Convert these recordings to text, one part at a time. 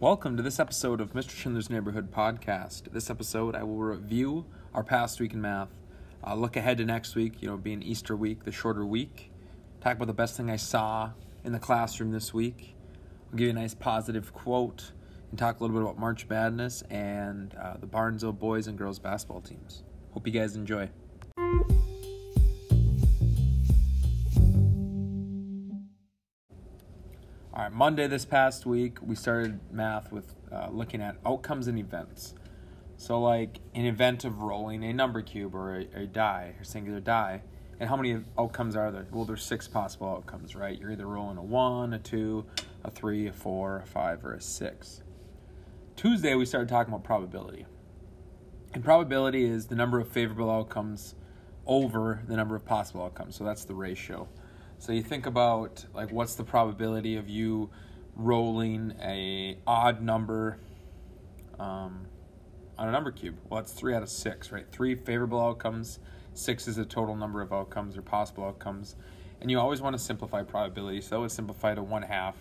Welcome to this episode of Mr. Schindler's Neighborhood Podcast. This episode, I will review our past week in math, uh, look ahead to next week, you know, being Easter week, the shorter week, talk about the best thing I saw in the classroom this week. I'll give you a nice positive quote and talk a little bit about March Madness and uh, the Barnesville boys and girls basketball teams. Hope you guys enjoy. Monday this past week, we started math with uh, looking at outcomes and events. So, like an event of rolling a number cube or a, a die, a singular die, and how many outcomes are there? Well, there's six possible outcomes, right? You're either rolling a one, a two, a three, a four, a five, or a six. Tuesday, we started talking about probability. And probability is the number of favorable outcomes over the number of possible outcomes. So that's the ratio. So you think about like what's the probability of you rolling a odd number um, on a number cube? Well, it's three out of six, right? Three favorable outcomes. Six is the total number of outcomes or possible outcomes. And you always want to simplify probability. So that would simplify to one half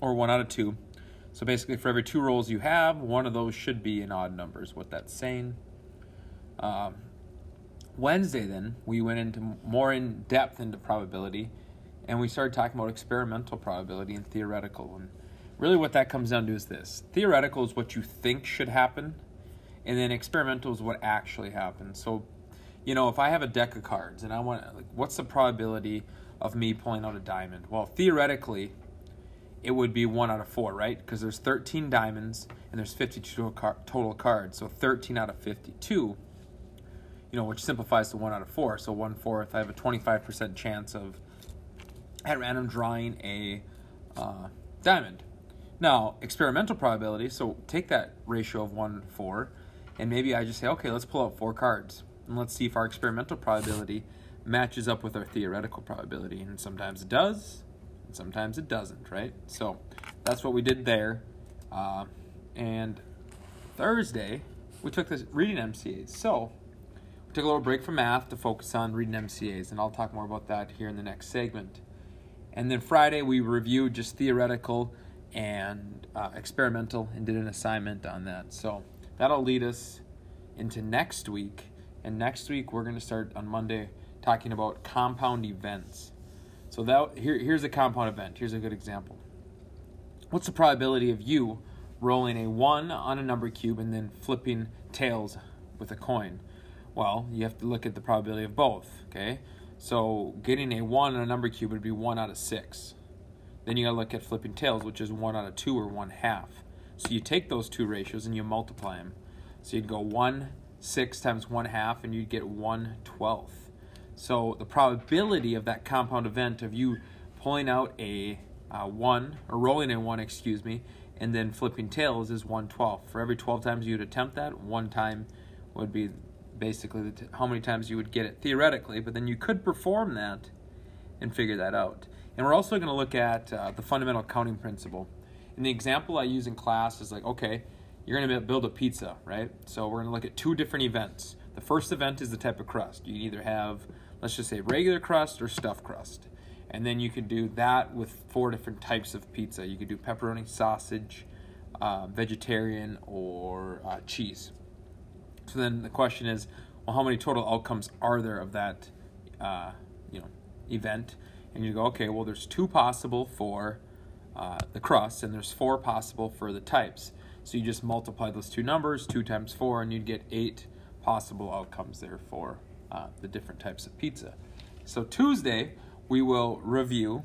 or one out of two. So basically, for every two rolls you have, one of those should be an odd number, is what that's saying. Um, Wednesday, then, we went into more in depth into probability and we started talking about experimental probability and theoretical. And really, what that comes down to is this theoretical is what you think should happen, and then experimental is what actually happens. So, you know, if I have a deck of cards and I want, like, what's the probability of me pulling out a diamond? Well, theoretically, it would be one out of four, right? Because there's 13 diamonds and there's 52 total cards, so 13 out of 52 you know, which simplifies to one out of four. So one fourth, I have a 25% chance of at random drawing a uh, diamond. Now, experimental probability, so take that ratio of one four, and maybe I just say, okay, let's pull out four cards, and let's see if our experimental probability matches up with our theoretical probability. And sometimes it does, and sometimes it doesn't, right? So that's what we did there. Uh, and Thursday, we took this reading MCAs. So took a little break from math to focus on reading MCAs, and I'll talk more about that here in the next segment. And then Friday, we reviewed just theoretical and uh, experimental and did an assignment on that. So that'll lead us into next week. And next week, we're going to start on Monday talking about compound events. So that here, here's a compound event. Here's a good example. What's the probability of you rolling a 1 on a number cube and then flipping tails with a coin? Well, you have to look at the probability of both, okay? So getting a 1 on a number cube would be 1 out of 6. Then you got to look at flipping tails, which is 1 out of 2 or 1 half. So you take those two ratios and you multiply them. So you'd go 1 6 times 1 half and you'd get 1 12th. So the probability of that compound event of you pulling out a uh, 1, or rolling a 1, excuse me, and then flipping tails is 1 12th. For every 12 times you'd attempt that, one time would be basically t- how many times you would get it theoretically, but then you could perform that and figure that out. And we're also going to look at uh, the fundamental counting principle. And the example I use in class is like, okay, you're going to build a pizza, right? So we're going to look at two different events. The first event is the type of crust. You either have, let's just say, regular crust or stuffed crust. And then you could do that with four different types of pizza. You could do pepperoni, sausage, uh, vegetarian, or uh, cheese. So then the question is, well, how many total outcomes are there of that, uh, you know, event? And you go, okay, well, there's two possible for uh, the crust, and there's four possible for the types. So you just multiply those two numbers, two times four, and you'd get eight possible outcomes there for uh, the different types of pizza. So Tuesday we will review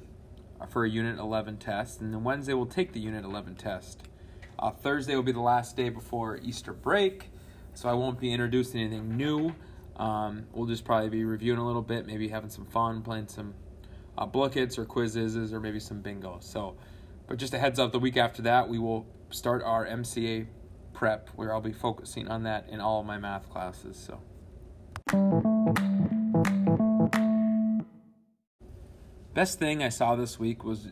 for a Unit 11 test, and then Wednesday we'll take the Unit 11 test. Uh, Thursday will be the last day before Easter break so I won't be introducing anything new. Um, we'll just probably be reviewing a little bit, maybe having some fun, playing some uh, or quizzes, or maybe some bingo. So, but just a heads up, the week after that, we will start our MCA prep, where I'll be focusing on that in all of my math classes. So. Best thing I saw this week was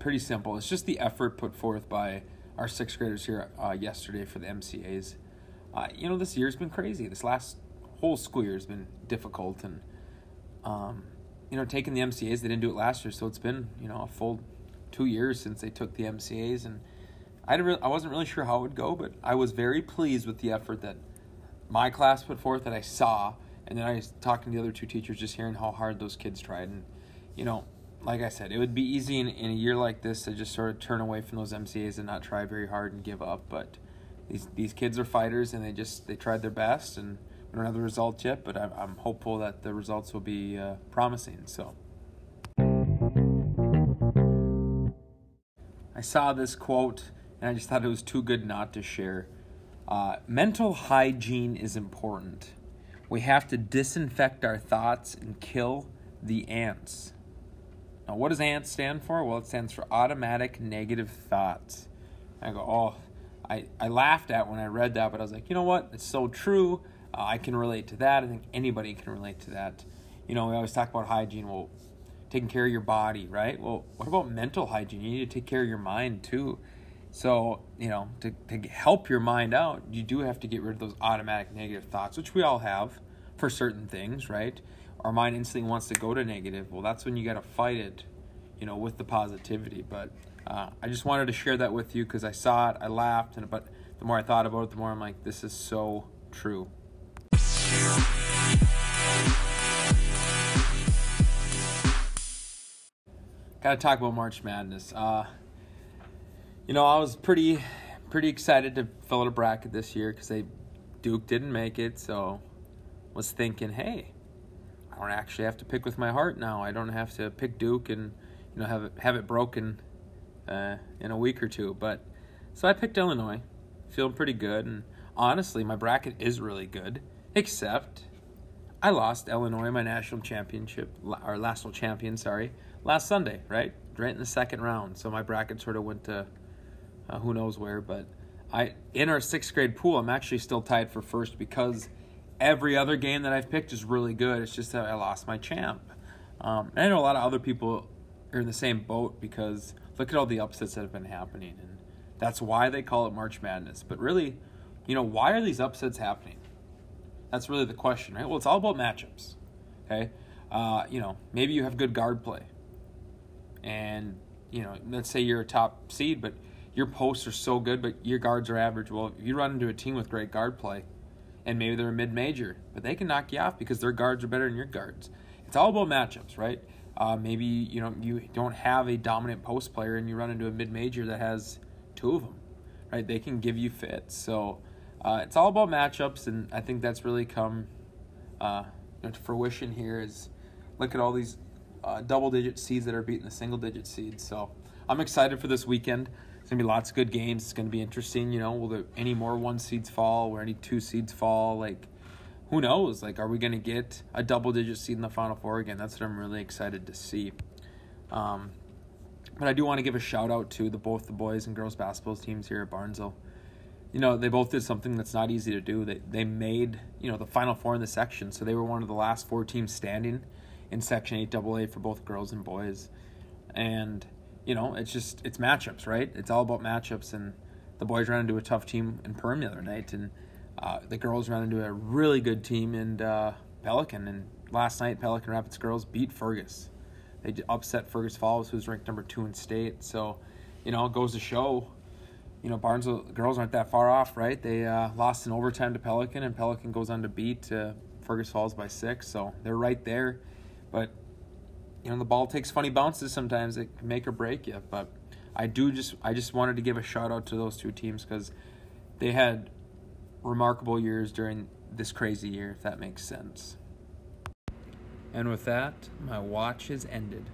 pretty simple. It's just the effort put forth by our sixth graders here uh, yesterday for the MCAs uh, you know, this year's been crazy. This last whole school year has been difficult, and um, you know, taking the MCAs, they didn't do it last year, so it's been you know a full two years since they took the MCAs, and I didn't. Really, I wasn't really sure how it would go, but I was very pleased with the effort that my class put forth that I saw, and then I was talking to the other two teachers, just hearing how hard those kids tried, and you know, like I said, it would be easy in, in a year like this to just sort of turn away from those MCAs and not try very hard and give up, but these these kids are fighters and they just they tried their best and we don't have the results yet, but I'm, I'm hopeful that the results will be uh, promising. So. I saw this quote and I just thought it was too good not to share. Uh, mental hygiene is important. We have to disinfect our thoughts and kill the ants. Now, what does ANTS stand for? Well, it stands for automatic negative thoughts. I go, oh, I, I laughed at when I read that, but I was like, you know what? It's so true. Uh, I can relate to that. I think anybody can relate to that. You know, we always talk about hygiene. Well, taking care of your body, right? Well, what about mental hygiene? You need to take care of your mind too. So, you know, to, to help your mind out, you do have to get rid of those automatic negative thoughts, which we all have for certain things, right? Our mind instantly wants to go to negative. Well, that's when you got to fight it, you know, with the positivity. But uh, I just wanted to share that with you because I saw it, I laughed, and but the more I thought about it, the more I'm like, this is so true. Got to talk about March Madness. Uh, you know, I was pretty pretty excited to fill out a bracket this year because they Duke didn't make it, so was thinking, hey, I don't actually have to pick with my heart now. I don't have to pick Duke and you know have it have it broken uh, in a week or two. But so I picked Illinois, feeling pretty good, and honestly, my bracket is really good, except I lost Illinois my national championship or national champion, sorry, last Sunday, right, right in the second round. So my bracket sort of went to uh, who knows where. But I in our sixth grade pool, I'm actually still tied for first because every other game that I've picked is really good. It's just that I lost my champ. Um, I know a lot of other people are in the same boat because look at all the upsets that have been happening, and that's why they call it March Madness. But really, you know, why are these upsets happening? That's really the question, right? Well, it's all about matchups. Okay, uh, you know, maybe you have good guard play, and you know, let's say you're a top seed, but your posts are so good, but your guards are average. Well, if you run into a team with great guard play, and maybe they're a mid major, but they can knock you off because their guards are better than your guards. It's all about matchups, right? Uh, maybe you know you don't have a dominant post player, and you run into a mid major that has two of them, right? They can give you fits. So uh, it's all about matchups, and I think that's really come uh, to fruition here. Is look at all these uh, double digit seeds that are beating the single digit seeds. So I'm excited for this weekend. It's gonna be lots of good games. It's gonna be interesting. You know, will there any more one seeds fall? Will any two seeds fall? Like, who knows? Like, are we gonna get a double digit seed in the Final Four again? That's what I'm really excited to see. Um, but I do want to give a shout out to the both the boys and girls basketball teams here at Barnesville. You know, they both did something that's not easy to do. They they made you know the Final Four in the section, so they were one of the last four teams standing in Section Eight AA for both girls and boys, and you know, it's just it's matchups, right? It's all about matchups. And the boys ran into a tough team in Perham the other night, and uh, the girls ran into a really good team in uh, Pelican. And last night, Pelican Rapids girls beat Fergus. They upset Fergus Falls, who's ranked number two in state. So, you know, it goes to show, you know, Barnesville girls aren't that far off, right? They uh, lost in overtime to Pelican, and Pelican goes on to beat Fergus Falls by six. So they're right there. But you know the ball takes funny bounces sometimes it can make or break you but i do just i just wanted to give a shout out to those two teams because they had remarkable years during this crazy year if that makes sense. And with that my watch has ended